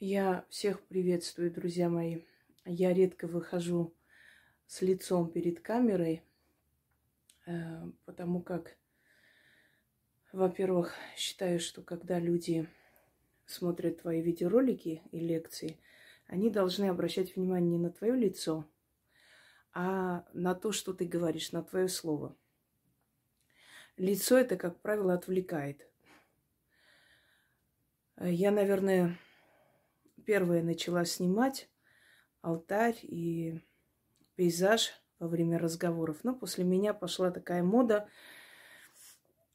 Я всех приветствую, друзья мои. Я редко выхожу с лицом перед камерой, э, потому как, во-первых, считаю, что когда люди смотрят твои видеоролики и лекции, они должны обращать внимание не на твое лицо, а на то, что ты говоришь, на твое слово. Лицо это, как правило, отвлекает. Я, наверное, первая начала снимать алтарь и пейзаж во время разговоров. Но после меня пошла такая мода.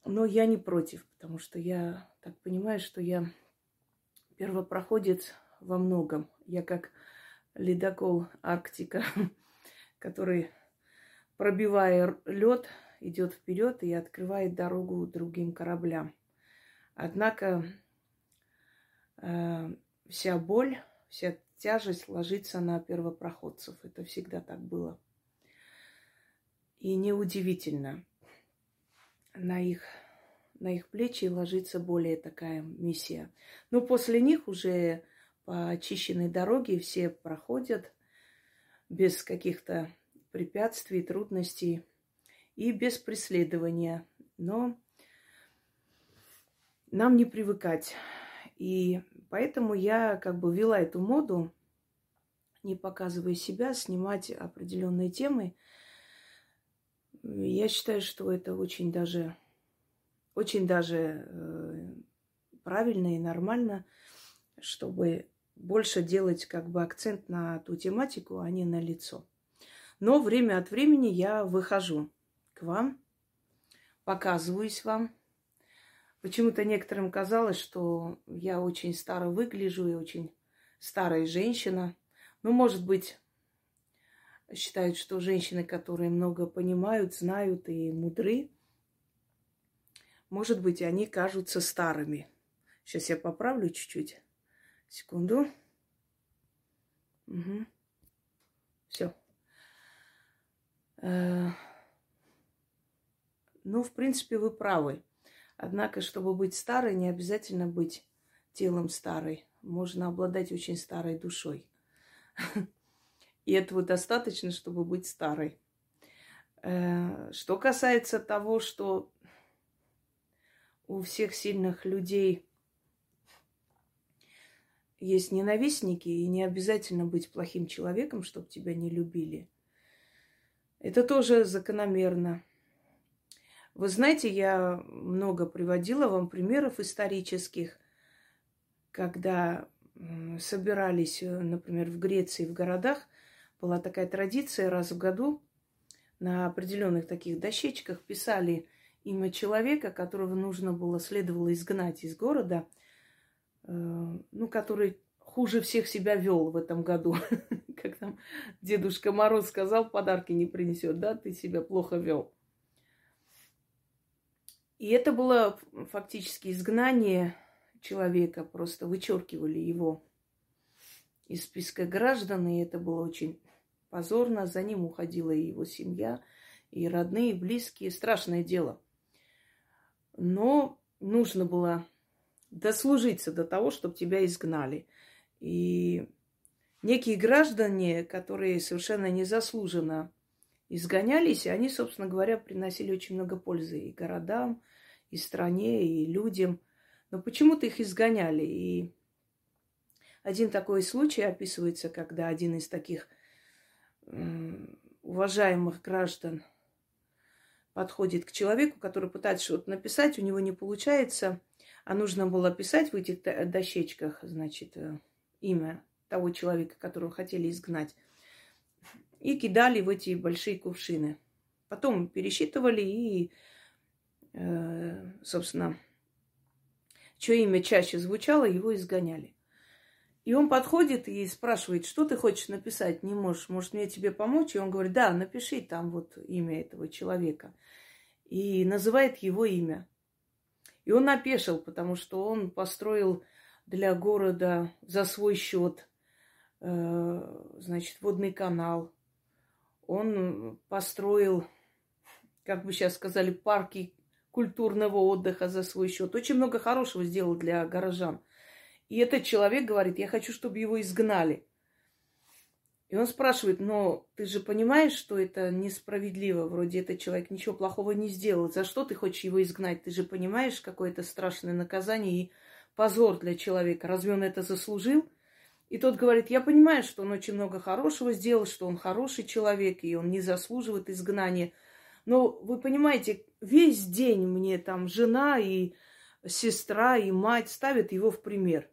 Но я не против, потому что я так понимаю, что я первопроходец во многом. Я как ледокол Арктика, который, пробивая лед, идет вперед и открывает дорогу другим кораблям. Однако э, вся боль, вся тяжесть ложится на первопроходцев. Это всегда так было. И неудивительно, на их, на их плечи ложится более такая миссия. Но после них уже по очищенной дороге все проходят без каких-то препятствий, трудностей и без преследования. Но нам не привыкать. И Поэтому я как бы вела эту моду, не показывая себя, снимать определенные темы. Я считаю, что это очень даже, очень даже э, правильно и нормально, чтобы больше делать как бы акцент на ту тематику, а не на лицо. Но время от времени я выхожу к вам, показываюсь вам, Почему-то некоторым казалось, что я очень старо выгляжу и очень старая женщина. Ну, может быть, считают, что женщины, которые много понимают, знают и мудры, может быть, они кажутся старыми. Сейчас я поправлю чуть-чуть. Секунду. Угу. Все. Э, ну, в принципе, вы правы. Однако, чтобы быть старой, не обязательно быть телом старой. Можно обладать очень старой душой. И этого достаточно, чтобы быть старой. Э, что касается того, что у всех сильных людей есть ненавистники, и не обязательно быть плохим человеком, чтобы тебя не любили. Это тоже закономерно. Вы знаете, я много приводила вам примеров исторических, когда собирались, э, например, в Греции, в городах, была такая традиция раз в году на определенных таких дощечках писали имя человека, которого нужно было, следовало изгнать из города, э, ну, который хуже всех себя вел в этом году. Как там Дедушка Мороз сказал, подарки не принесет, да, ты себя плохо вел. И это было фактически изгнание человека, просто вычеркивали его из списка граждан, и это было очень позорно. За ним уходила и его семья, и родные, и близкие. Страшное дело. Но нужно было дослужиться до того, чтобы тебя изгнали. И некие граждане, которые совершенно незаслуженно изгонялись, и они, собственно говоря, приносили очень много пользы и городам, и стране, и людям. Но почему-то их изгоняли. И один такой случай описывается, когда один из таких уважаемых граждан подходит к человеку, который пытается что-то написать, у него не получается, а нужно было писать в этих дощечках, значит, э, имя того человека, которого хотели изгнать, и кидали в эти большие кувшины. Потом пересчитывали и Э, собственно, чье имя чаще звучало, его изгоняли. И он подходит и спрашивает, что ты хочешь написать, не можешь, может мне тебе помочь? И он говорит, да, напиши там вот имя этого человека. И называет его имя. И он опешил, потому что он построил для города за свой счет, э, значит, водный канал. Он построил, как бы сейчас сказали, парки культурного отдыха за свой счет. Очень много хорошего сделал для горожан. И этот человек говорит, я хочу, чтобы его изгнали. И он спрашивает, но ты же понимаешь, что это несправедливо, вроде этот человек ничего плохого не сделал. За что ты хочешь его изгнать? Ты же понимаешь, какое это страшное наказание и позор для человека. Разве он это заслужил? И тот говорит, я понимаю, что он очень много хорошего сделал, что он хороший человек, и он не заслуживает изгнания. Но вы понимаете, весь день мне там жена и сестра и мать ставят его в пример.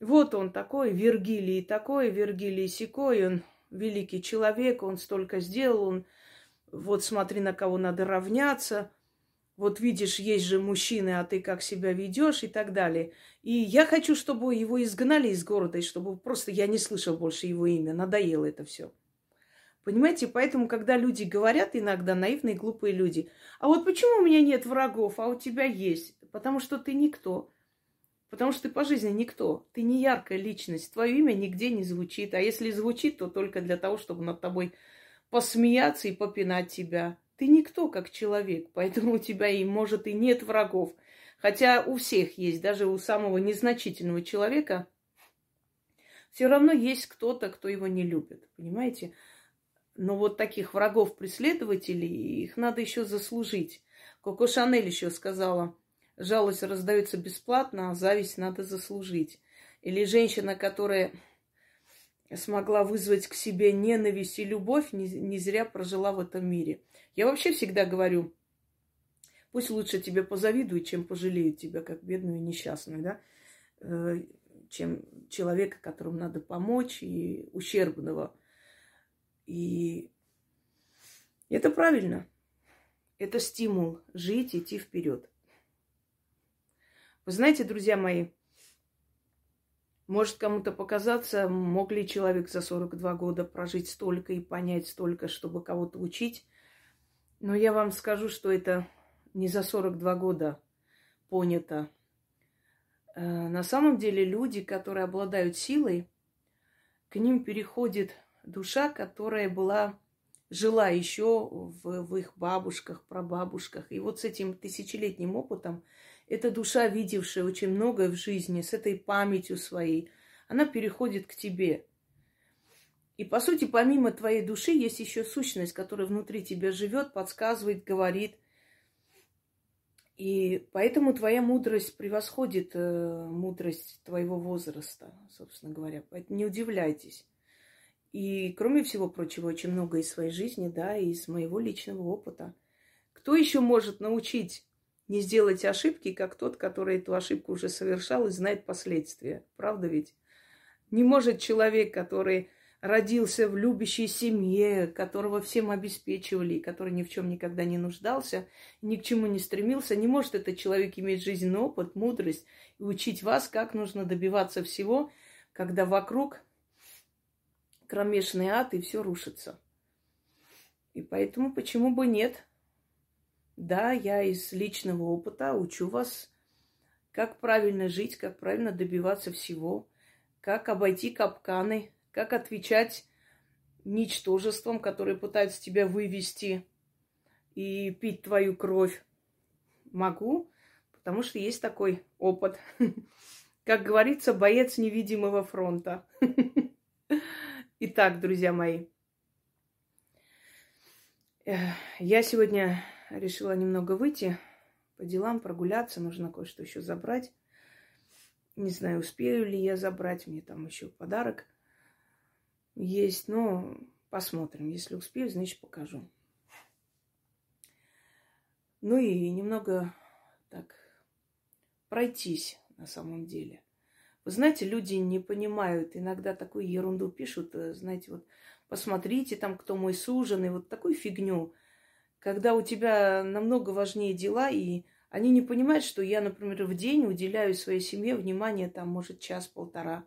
Вот он такой, Вергилий такой, Вергилий сякой, он великий человек, он столько сделал, он вот смотри, на кого надо равняться, вот видишь, есть же мужчины, а ты как себя ведешь и так далее. И я хочу, чтобы его изгнали из города, и чтобы просто я не слышал больше его имя. Надоело это все. Понимаете, поэтому, когда люди говорят, иногда наивные, глупые люди, а вот почему у меня нет врагов, а у тебя есть? Потому что ты никто. Потому что ты по жизни никто. Ты не яркая личность. Твое имя нигде не звучит. А если звучит, то только для того, чтобы над тобой посмеяться и попинать тебя. Ты никто как человек, поэтому у тебя и, может, и нет врагов. Хотя у всех есть, даже у самого незначительного человека, все равно есть кто-то, кто его не любит, понимаете? Но вот таких врагов-преследователей, их надо еще заслужить. Коко Шанель еще сказала, жалость раздается бесплатно, а зависть надо заслужить. Или женщина, которая смогла вызвать к себе ненависть и любовь, не, не зря прожила в этом мире. Я вообще всегда говорю, пусть лучше тебе позавидуют, чем пожалеют тебя, как бедную и несчастную, да, э, чем человека, которому надо помочь, и ущербного. И это правильно. Это стимул жить, идти вперед. Вы знаете, друзья мои, может кому-то показаться, мог ли человек за 42 года прожить столько и понять столько, чтобы кого-то учить. Но я вам скажу, что это не за 42 года понято. Э, на самом деле люди, которые обладают силой, к ним переходит душа, которая была жила еще в, в их бабушках, прабабушках. И вот с этим тысячелетним опытом эта душа, видевшая очень многое в жизни, с этой памятью своей, она переходит к тебе. И, по сути, помимо твоей души есть еще сущность, которая внутри тебя живет, подсказывает, говорит. И поэтому твоя мудрость превосходит э, мудрость твоего возраста, собственно говоря. Поэтому не удивляйтесь. И, кроме всего прочего, очень много из своей жизни, да, и из моего личного опыта. Кто еще может научить не сделать ошибки, как тот, который эту ошибку уже совершал и знает последствия. Правда ведь? Не может человек, который родился в любящей семье, которого всем обеспечивали, который ни в чем никогда не нуждался, ни к чему не стремился, не может этот человек иметь жизненный опыт, мудрость и учить вас, как нужно добиваться всего, когда вокруг кромешный ад и все рушится. И поэтому почему бы нет? Да, я из личного опыта учу вас, как правильно жить, как правильно добиваться всего, как обойти капканы, как отвечать ничтожествам, которые пытаются тебя вывести и пить твою кровь. Могу, потому что есть такой опыт. Как говорится, боец невидимого фронта. Итак, друзья мои, я сегодня решила немного выйти по делам, прогуляться. Нужно кое-что еще забрать. Не знаю, успею ли я забрать. Мне там еще подарок есть. Но посмотрим. Если успею, значит покажу. Ну и немного так пройтись на самом деле. Вы знаете, люди не понимают, иногда такую ерунду пишут, э, знаете, вот посмотрите там, кто мой суженый, вот такую фигню – когда у тебя намного важнее дела, и они не понимают, что я, например, в день уделяю своей семье внимание, там, может, час-полтора.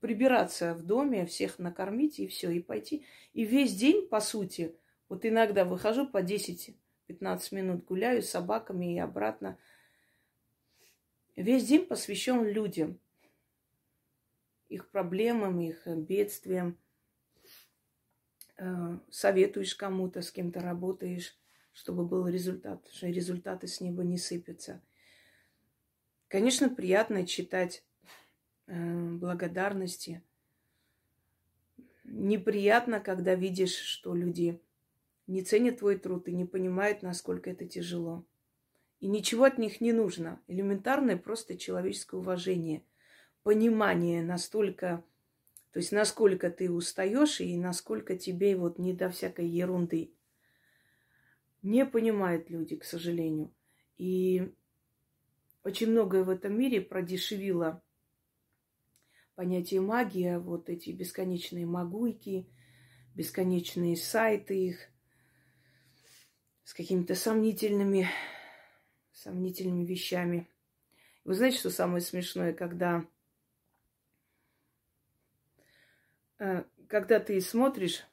Прибираться в доме, всех накормить и все, и пойти. И весь день, по сути, вот иногда выхожу по 10-15 минут, гуляю с собаками и обратно. Весь день посвящен людям, их проблемам, их бедствиям – советуешь кому-то, с кем-то работаешь, чтобы был результат, что результаты с неба не сыпятся. Конечно, приятно читать э, благодарности. Неприятно, когда видишь, что люди не ценят твой труд и не понимают, насколько это тяжело. И ничего от них не нужно. Элементарное просто человеческое уважение. Понимание настолько, то есть насколько ты устаешь и насколько тебе вот не до всякой ерунды. Не понимают люди, к сожалению. И очень многое в этом мире продешевило понятие магия, вот эти бесконечные магуйки, бесконечные сайты их с какими-то сомнительными сомнительными вещами. Вы знаете, что самое смешное, когда, э, когда ты смотришь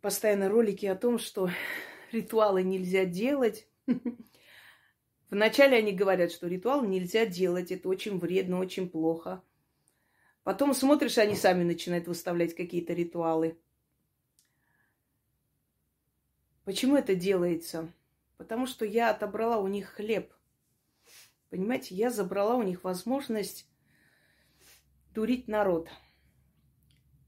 постоянно ролики о том, что ритуалы нельзя делать. Вначале они говорят, что ритуал нельзя делать, это очень вредно, очень плохо. Потом смотришь, они сами начинают выставлять какие-то ритуалы. Почему это делается? Потому что я отобрала у них хлеб. Понимаете, я забрала у них возможность дурить народ.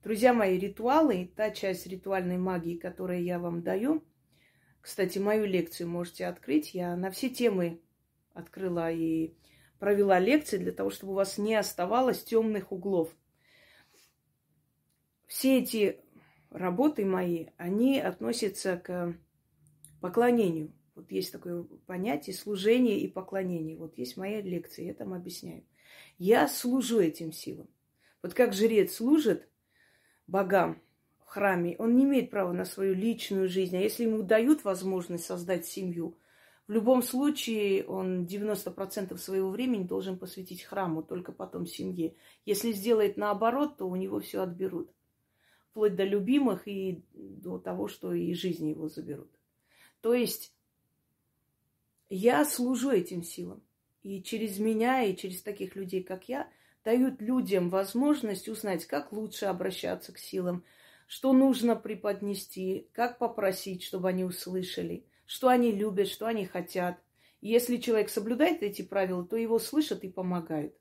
Друзья мои, ритуалы, та часть ритуальной магии, которую я вам даю, кстати, мою лекцию можете открыть. Я на все темы открыла и провела лекции для того, чтобы у вас не оставалось темных углов. Все эти работы мои, они относятся к поклонению. Вот есть такое понятие служение и поклонение. Вот есть моя лекция, я там объясняю. Я служу этим силам. Вот как жрец служит богам в храме, он не имеет права на свою личную жизнь. А если ему дают возможность создать семью, в любом случае он 90% своего времени должен посвятить храму, только потом семье. Если сделает наоборот, то у него все отберут. Вплоть до любимых и до того, что и жизни его заберут. То есть я служу этим силам. И через меня, и через таких людей, как я, дают людям возможность узнать, как лучше обращаться к силам, что нужно преподнести, как попросить, чтобы они услышали, что они любят, что они хотят. И если человек соблюдает эти правила, то его слышат и помогают.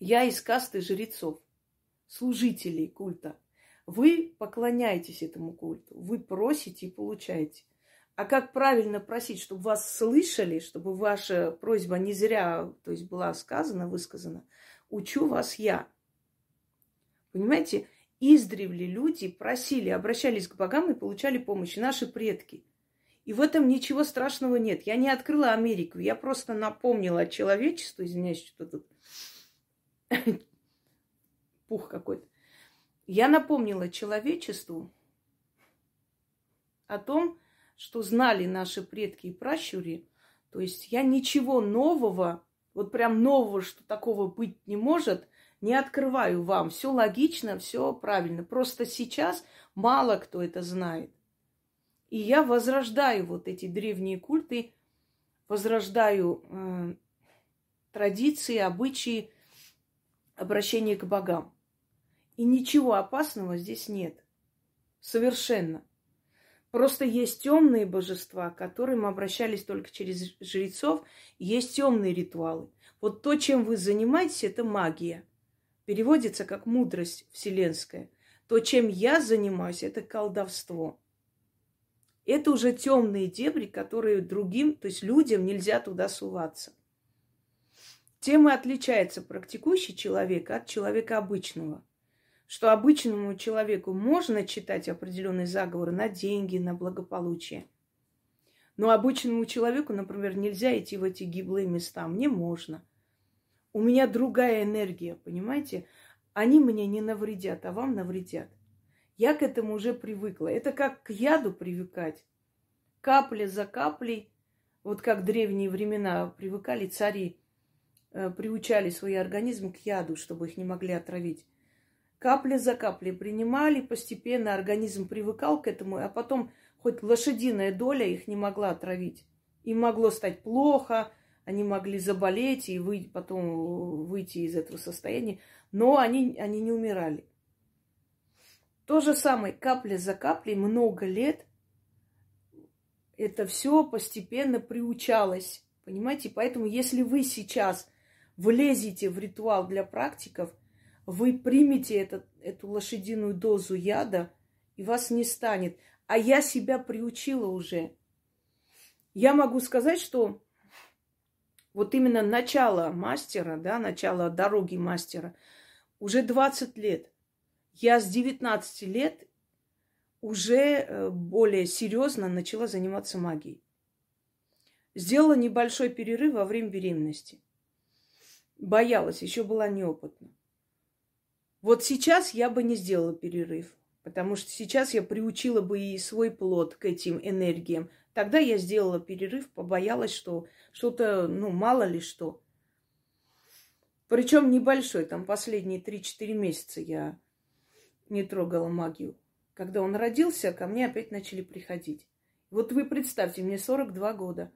Я из касты жрецов, служителей культа. Вы поклоняетесь этому культу, вы просите и получаете. А как правильно просить, чтобы вас слышали, чтобы ваша просьба не зря то есть, была сказана, высказана, учу вас я. Понимаете, издревле люди просили, обращались к богам и получали помощь, наши предки. И в этом ничего страшного нет. Я не открыла Америку, я просто напомнила человечеству, извиняюсь, что тут пух какой-то. Я напомнила человечеству о том, что знали наши предки и пращури. То есть я ничего нового, вот прям нового, что такого быть не может, не открываю вам. Все логично, все правильно. Просто сейчас мало кто это знает. И я возрождаю вот эти древние культы, возрождаю э, традиции, обычаи обращения к богам. И ничего опасного здесь нет. Совершенно. Просто есть темные божества, к которым обращались только через жрецов. Есть темные ритуалы. Вот то, чем вы занимаетесь, это магия. Переводится как мудрость вселенская. То, чем я занимаюсь, это колдовство. Это уже темные дебри, которые другим, то есть людям нельзя туда суваться. Тем и отличается практикующий человек от человека обычного что обычному человеку можно читать определенные заговоры на деньги, на благополучие. Но обычному человеку, например, нельзя идти в эти гиблые места. Мне можно. У меня другая энергия, понимаете? Они мне не навредят, а вам навредят. Я к этому уже привыкла. Это как к яду привыкать. Капля за каплей, вот как в древние времена привыкали цари, э, приучали свой организм к яду, чтобы их не могли отравить. Капля за каплей принимали, постепенно организм привыкал к этому, а потом хоть лошадиная доля их не могла отравить. Им могло стать плохо, они могли заболеть и выйти, потом выйти из этого состояния, но они, они не умирали. То же самое, капля за каплей, много лет, это все постепенно приучалось. Понимаете? Поэтому если вы сейчас влезете в ритуал для практиков, вы примете этот, эту лошадиную дозу яда, и вас не станет. А я себя приучила уже. Я могу сказать, что вот именно начало мастера, да, начало дороги мастера, уже 20 лет. Я с 19 лет уже э, более серьезно начала заниматься магией. Сделала небольшой перерыв во время беременности. Боялась, еще была неопытна. Вот сейчас я бы не сделала перерыв, потому что сейчас я приучила бы и свой плод к этим энергиям. Тогда я сделала перерыв, побоялась, что что-то, ну, мало ли что. Причем небольшой, там последние 3-4 месяца я не трогала магию. Когда он родился, ко мне опять начали приходить. Вот вы представьте, мне 42 года.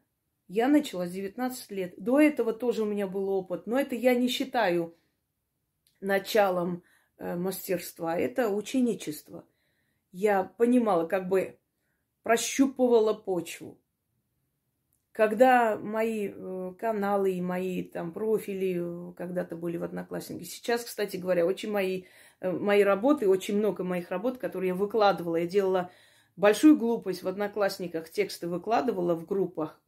Я начала с 19 лет. До этого тоже у меня был опыт, но это я не считаю началом мастерства. Это ученичество. Я понимала, как бы прощупывала почву. Когда мои э, каналы и мои там профили э, когда-то были в Однокласснике, сейчас, кстати говоря, очень мои, э, мои работы, очень много моих работ, которые я выкладывала, я делала большую глупость в Одноклассниках, тексты выкладывала в группах,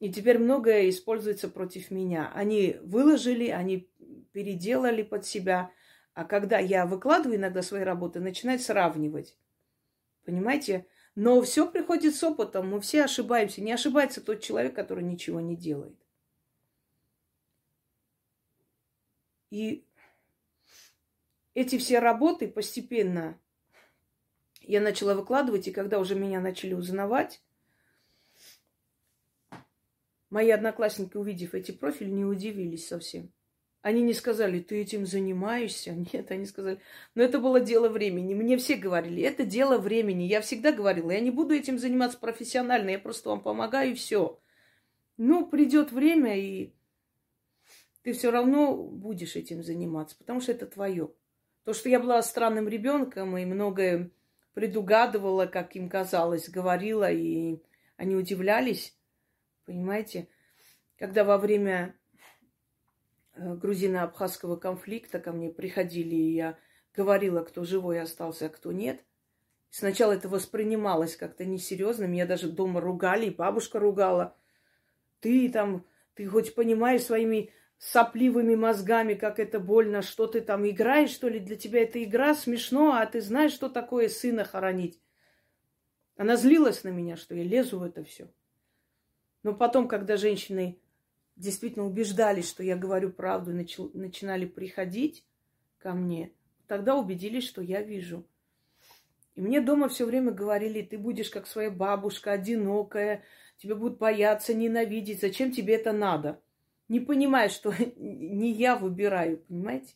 и теперь многое используется против меня. Они выложили, они переделали под себя, а когда я выкладываю иногда свои работы, начинают сравнивать. Понимаете? Но все приходит с опытом, мы все ошибаемся. Не ошибается тот человек, который ничего не делает. И эти все работы постепенно я начала выкладывать, и когда уже меня начали узнавать, мои одноклассники, увидев эти профили, не удивились совсем. Они не сказали, ты этим занимаешься. Нет, они сказали, но это было дело времени. Мне все говорили, это дело времени. Я всегда говорила, я не буду этим заниматься профессионально, я просто вам помогаю и все. Ну, придет время, и ты все равно будешь этим заниматься, потому что это твое. То, что я была странным ребенком и многое предугадывала, как им казалось, говорила, и они удивлялись, понимаете, когда во время грузино-абхазского конфликта ко мне приходили, и я говорила, кто живой остался, а кто нет. Сначала это воспринималось как-то несерьезно. Меня даже дома ругали, и бабушка ругала. Ты там, ты хоть понимаешь своими сопливыми мозгами, как это больно, что ты там играешь, что ли? Для тебя это игра смешно, а ты знаешь, что такое сына хоронить. Она злилась на меня, что я лезу в это все. Но потом, когда женщины действительно убеждались, что я говорю правду, и начинали приходить ко мне, тогда убедились, что я вижу. И мне дома все время говорили, ты будешь как своя бабушка, одинокая, тебя будут бояться, ненавидеть, зачем тебе это надо? Не понимая, что не я выбираю, понимаете?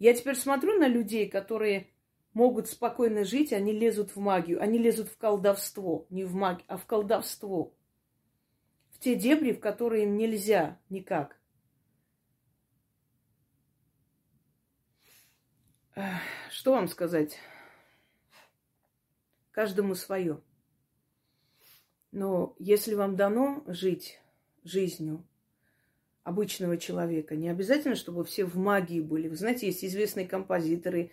Я теперь смотрю на людей, которые могут спокойно жить, они лезут в магию, они лезут в колдовство, не в магию, а в колдовство те дебри, в которые им нельзя никак. Что вам сказать? Каждому свое. Но если вам дано жить жизнью обычного человека, не обязательно, чтобы все в магии были. Вы знаете, есть известные композиторы,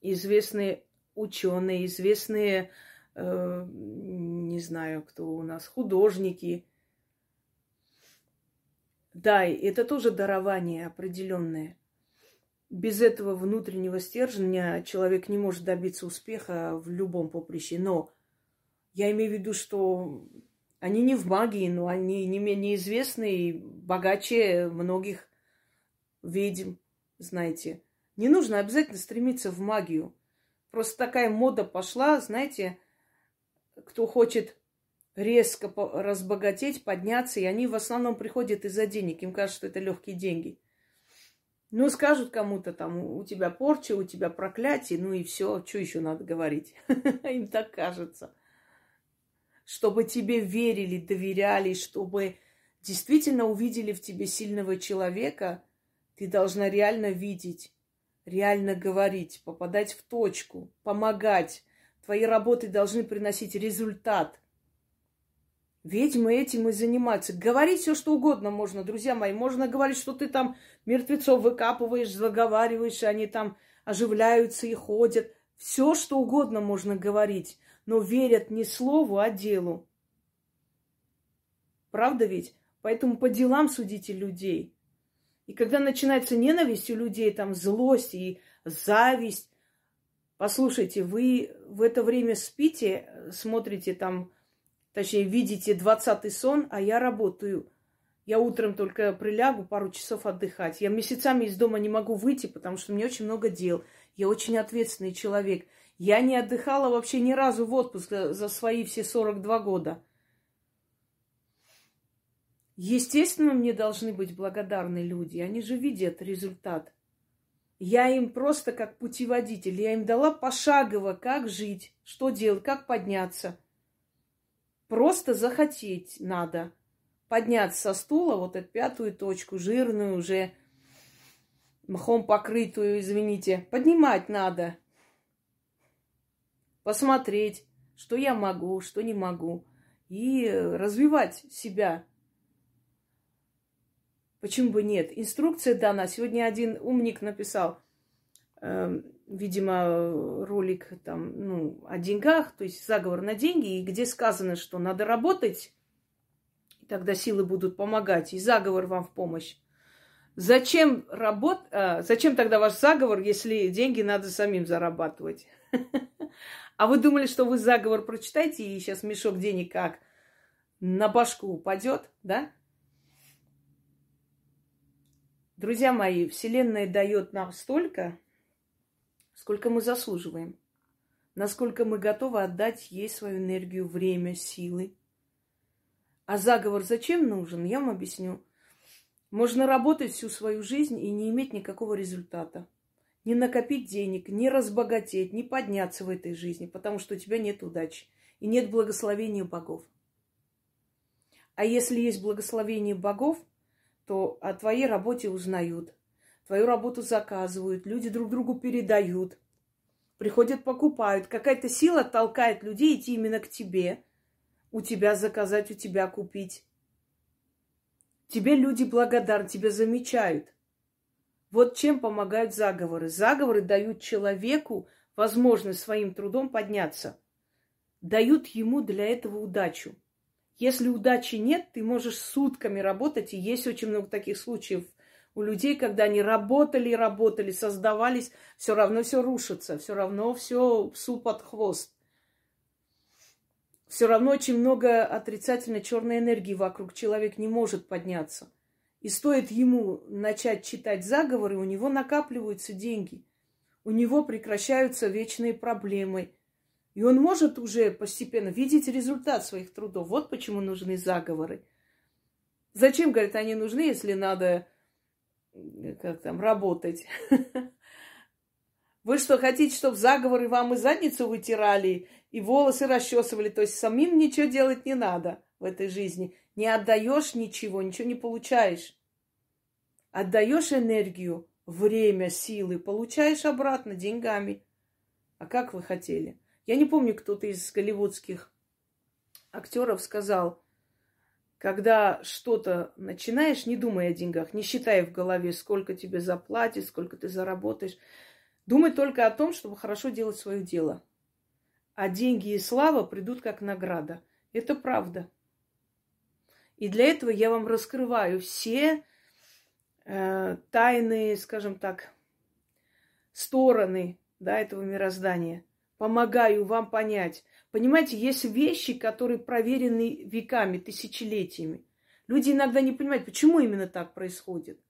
известные ученые, известные, э, не знаю, кто у нас, художники – да, это тоже дарование определенное. Без этого внутреннего стержня человек не может добиться успеха в любом поприще. Но я имею в виду, что они не в магии, но они не менее известны и богаче многих ведьм, знаете. Не нужно обязательно стремиться в магию. Просто такая мода пошла, знаете, кто хочет резко разбогатеть, подняться, и они в основном приходят из-за денег. Им кажется, что это легкие деньги. Ну, скажут кому-то там, у тебя порча, у тебя проклятие, ну и все, что еще надо говорить? Им так кажется. Чтобы тебе верили, доверяли, чтобы действительно увидели в тебе сильного человека, ты должна реально видеть, реально говорить, попадать в точку, помогать. Твои работы должны приносить результат – Ведьмы этим и занимаются. Говорить все, что угодно можно, друзья мои. Можно говорить, что ты там мертвецов выкапываешь, заговариваешь, они там оживляются и ходят. Все, что угодно можно говорить, но верят не слову, а делу. Правда ведь? Поэтому по делам судите людей. И когда начинается ненависть у людей, там злость и зависть, послушайте, вы в это время спите, смотрите там Точнее, видите двадцатый сон, а я работаю. Я утром только прилягу пару часов отдыхать. Я месяцами из дома не могу выйти, потому что мне очень много дел. Я очень ответственный человек. Я не отдыхала вообще ни разу в отпуск за свои все 42 года. Естественно, мне должны быть благодарны люди. Они же видят результат. Я им просто как путеводитель. Я им дала пошагово, как жить, что делать, как подняться – Просто захотеть надо. Подняться со стула, вот эту пятую точку, жирную уже, мхом покрытую, извините. Поднимать надо. Посмотреть, что я могу, что не могу. И развивать себя. Почему бы нет? Инструкция дана. Сегодня один умник написал, э, видимо, ролик там, ну, о деньгах, то есть заговор на деньги, и где сказано, что надо работать, тогда силы будут помогать, и заговор вам в помощь. Зачем работ... а, зачем тогда ваш заговор, если деньги надо самим зарабатывать? А вы думали, что вы заговор прочитаете, и сейчас мешок денег как на башку упадет, да? Друзья мои, Вселенная дает нам столько, сколько мы заслуживаем, насколько мы готовы отдать ей свою энергию, время, силы. А заговор зачем нужен, я вам объясню. Можно работать всю свою жизнь и не иметь никакого результата. Не накопить денег, не разбогатеть, не подняться в этой жизни, потому что у тебя нет удачи и нет благословения богов. А если есть благословение богов, то о твоей работе узнают, твою работу заказывают, люди друг другу передают, приходят, покупают. Какая-то сила толкает людей идти именно к тебе, у тебя заказать, у тебя купить. Тебе люди благодарны, тебя замечают. Вот чем помогают заговоры. Заговоры дают человеку возможность своим трудом подняться. Дают ему для этого удачу. Если удачи нет, ты можешь сутками работать, и есть очень много таких случаев у людей, когда они работали, работали, создавались, все равно все рушится, все равно все псу под хвост. Все равно очень много отрицательной черной энергии вокруг. Человек не может подняться. И стоит ему начать читать заговоры, у него накапливаются деньги. У него прекращаются вечные проблемы. И он может уже постепенно видеть результат своих трудов. Вот почему нужны заговоры. Зачем, говорят, они нужны, если надо как там, работать. Вы что, хотите, чтобы заговоры вам и задницу вытирали, и волосы расчесывали? То есть самим ничего делать не надо в этой жизни. Не отдаешь ничего, ничего не получаешь. Отдаешь энергию, время, силы, получаешь обратно деньгами. А как вы хотели? Я не помню, кто-то из голливудских актеров сказал, когда что-то начинаешь, не думай о деньгах, не считай в голове, сколько тебе заплатят, сколько ты заработаешь. Думай только о том, чтобы хорошо делать свое дело. А деньги и слава придут как награда. Это правда. И для этого я вам раскрываю все э, тайные, скажем так, стороны да, этого мироздания. Помогаю вам понять, Понимаете, есть вещи, которые проверены веками, тысячелетиями. Люди иногда не понимают, почему именно так происходит.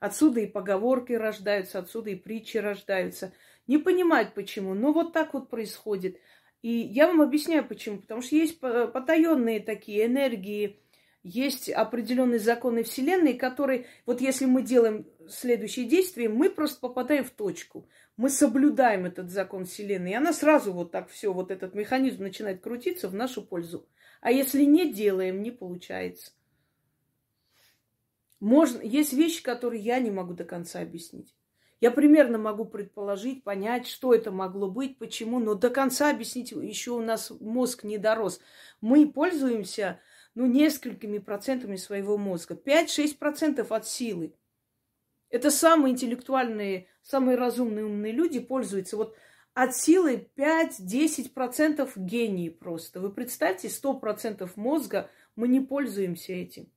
Отсюда и поговорки рождаются, отсюда и притчи рождаются. Не понимают почему, но вот так вот происходит. И я вам объясняю почему. Потому что есть потаенные такие энергии, есть определенные законы Вселенной, которые, вот если мы делаем следующие действия, мы просто попадаем в точку. Мы соблюдаем этот закон Вселенной, и она сразу вот так все, вот этот механизм начинает крутиться в нашу пользу. А если не делаем, не получается. Можно, есть вещи, которые я не могу до конца объяснить. Я примерно могу предположить, понять, что это могло быть, почему, но до конца объяснить еще у нас мозг не дорос. Мы пользуемся ну, несколькими процентами своего мозга. 5-6% от силы. Это самые интеллектуальные, самые разумные, умные люди пользуются. Вот от силы 5-10% гении просто. Вы представьте, 100% мозга мы не пользуемся этим.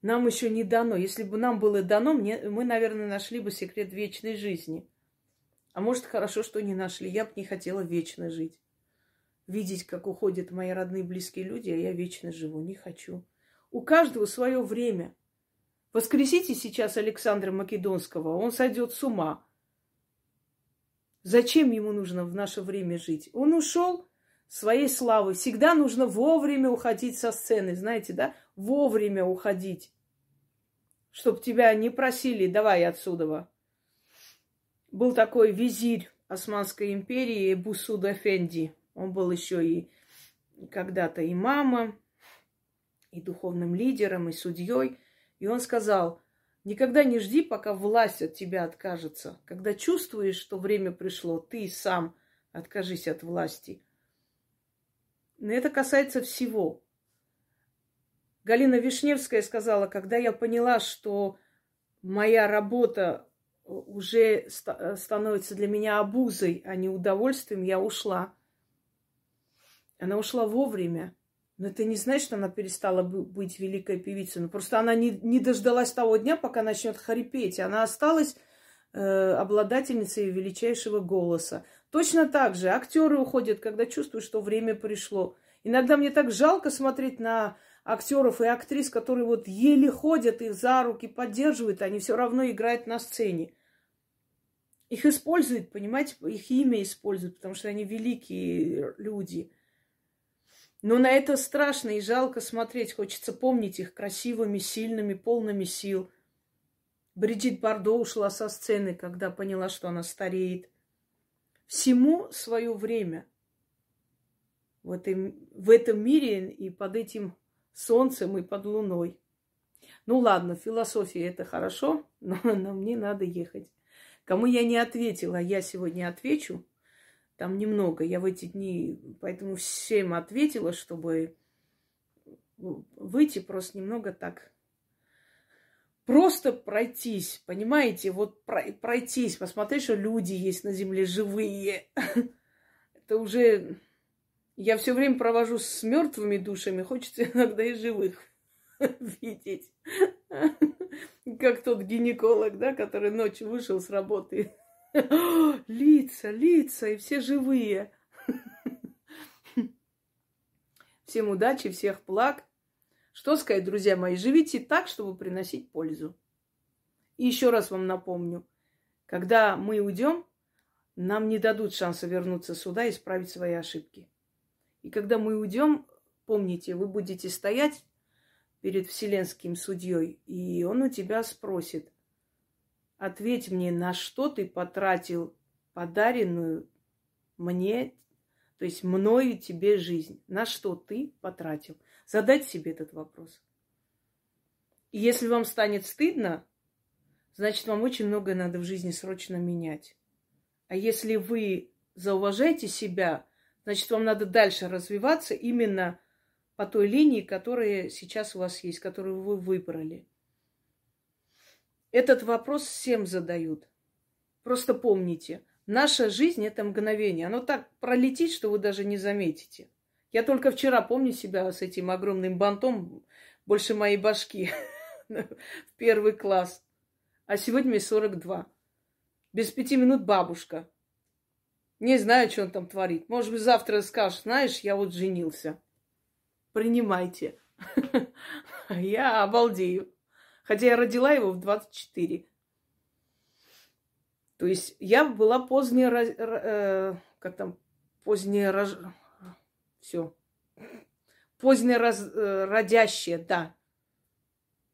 Нам еще не дано. Если бы нам было дано, мне, мы, наверное, нашли бы секрет вечной жизни. А может, хорошо, что не нашли. Я бы не хотела вечно жить. Видеть, как уходят мои родные близкие люди, а я вечно живу. Не хочу. У каждого свое время. Воскресите сейчас Александра Македонского, он сойдет с ума. Зачем ему нужно в наше время жить? Он ушел своей славы. Всегда нужно вовремя уходить со сцены, знаете, да? Вовремя уходить. Чтоб тебя не просили, давай отсюда. Был такой визирь Османской империи Бусуд Эфенди. Он был еще и когда-то имамом, и духовным лидером, и судьей. И он сказал, никогда не жди, пока власть от тебя откажется. Когда чувствуешь, что время пришло, ты сам откажись от власти. Но это касается всего. Галина Вишневская сказала, когда я поняла, что моя работа уже становится для меня обузой, а не удовольствием, я ушла. Она ушла вовремя. Но это не значит, что она перестала быть великой певицей. Но просто она не, не дождалась того дня, пока начнет хрипеть. Она осталась э, обладательницей величайшего голоса. Точно так же актеры уходят, когда чувствуют, что время пришло. Иногда мне так жалко смотреть на актеров и актрис, которые вот еле ходят, их за руки поддерживают, они все равно играют на сцене. Их используют, понимаете, их имя используют, потому что они великие люди. Но на это страшно и жалко смотреть. Хочется помнить их красивыми, сильными, полными сил. Бриджит Бардо ушла со сцены, когда поняла, что она стареет. Всему свое время. В этом, в этом мире и под этим солнцем и под луной. Ну ладно, философия это хорошо, но, но мне надо ехать. Кому я не ответила, я сегодня отвечу. Там немного. Я в эти дни, поэтому всем ответила, чтобы выйти просто немного так. Просто пройтись, понимаете? Вот пройтись, посмотреть, что люди есть на земле живые. Это уже... Я все время провожу с мертвыми душами, хочется иногда и живых видеть. Как тот гинеколог, да, который ночью вышел с работы лица, лица, и все живые. Всем удачи, всех благ. Что сказать, друзья мои, живите так, чтобы приносить пользу. И еще раз вам напомню, когда мы уйдем, нам не дадут шанса вернуться сюда и исправить свои ошибки. И когда мы уйдем, помните, вы будете стоять перед Вселенским судьей, и он у тебя спросит – Ответь мне, на что ты потратил подаренную мне, то есть мною тебе жизнь? На что ты потратил? Задать себе этот вопрос. И если вам станет стыдно, значит, вам очень многое надо в жизни срочно менять. А если вы зауважаете себя, значит, вам надо дальше развиваться именно по той линии, которая сейчас у вас есть, которую вы выбрали. Этот вопрос всем задают. Просто помните, наша жизнь – это мгновение. Оно так пролетит, что вы даже не заметите. Я только вчера помню себя с этим огромным бантом больше моей башки в первый класс. А сегодня мне 42. Без пяти минут бабушка. Не знаю, что он там творит. Может быть, завтра скажешь, знаешь, я вот женился. Принимайте. Я обалдею. Хотя я родила его в 24. То есть я была поздняя, э, как там, поздняя, рож... все, поздняя раз... Э, родящая, да.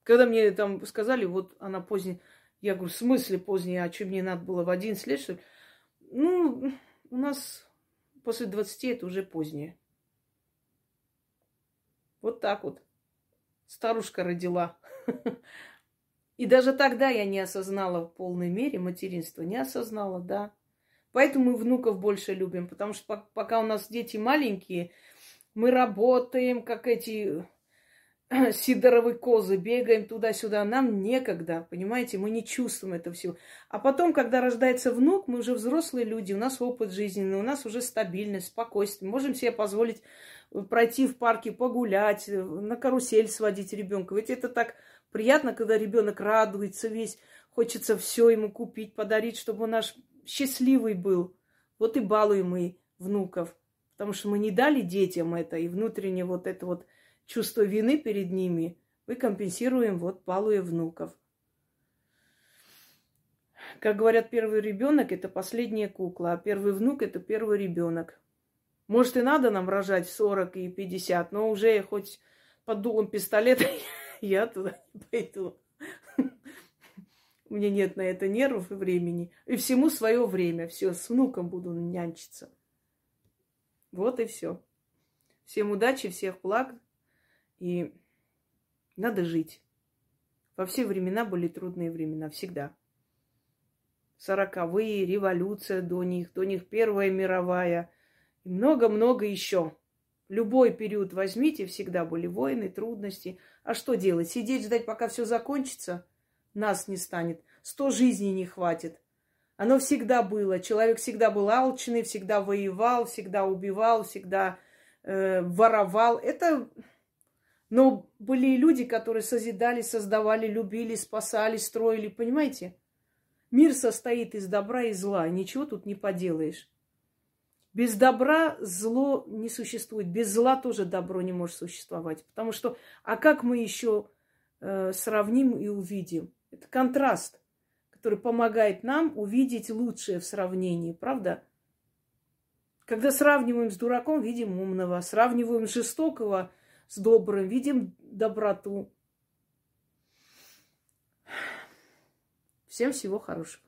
Когда мне там сказали, вот она поздняя, я говорю, в смысле поздняя, а что мне надо было в 11 лет, что ли? Ну, у нас после 20 это уже позднее. Вот так вот. Старушка родила. И даже тогда я не осознала в полной мере материнство. Не осознала, да. Поэтому мы внуков больше любим, потому что пока у нас дети маленькие, мы работаем, как эти сидоровы козы, бегаем туда-сюда. Нам некогда, понимаете, мы не чувствуем этого всего. А потом, когда рождается внук, мы уже взрослые люди, у нас опыт жизненный, у нас уже стабильность, спокойствие. Можем себе позволить пройти в парке, погулять, на карусель сводить ребенка. Ведь это так приятно, когда ребенок радуется весь, хочется все ему купить, подарить, чтобы он наш счастливый был. Вот и балуем мы внуков. Потому что мы не дали детям это, и внутренне вот это вот чувство вины перед ними мы компенсируем, вот балуя внуков. Как говорят, первый ребенок это последняя кукла, а первый внук это первый ребенок. Может, и надо нам рожать в 40 и 50, но уже хоть под дулом пистолета я туда не пойду. У меня нет на это нервов и времени. И всему свое время. Все, с внуком буду нянчиться. Вот и все. Всем удачи, всех благ. И надо жить. Во все времена были трудные времена, всегда. Сороковые, революция до них, до них Первая мировая и много-много еще. Любой период возьмите, всегда были войны, трудности. А что делать? Сидеть, ждать, пока все закончится? Нас не станет. Сто жизней не хватит. Оно всегда было. Человек всегда был алчный, всегда воевал, всегда убивал, всегда э, воровал. Это но были и люди, которые созидали, создавали, любили, спасали, строили, понимаете? Мир состоит из добра и зла, ничего тут не поделаешь. Без добра зло не существует, без зла тоже добро не может существовать. Потому что, а как мы еще э, сравним и увидим? Это контраст, который помогает нам увидеть лучшее в сравнении, правда? Когда сравниваем с дураком, видим умного, сравниваем жестокого – с добрым, видим доброту. Всем всего хорошего.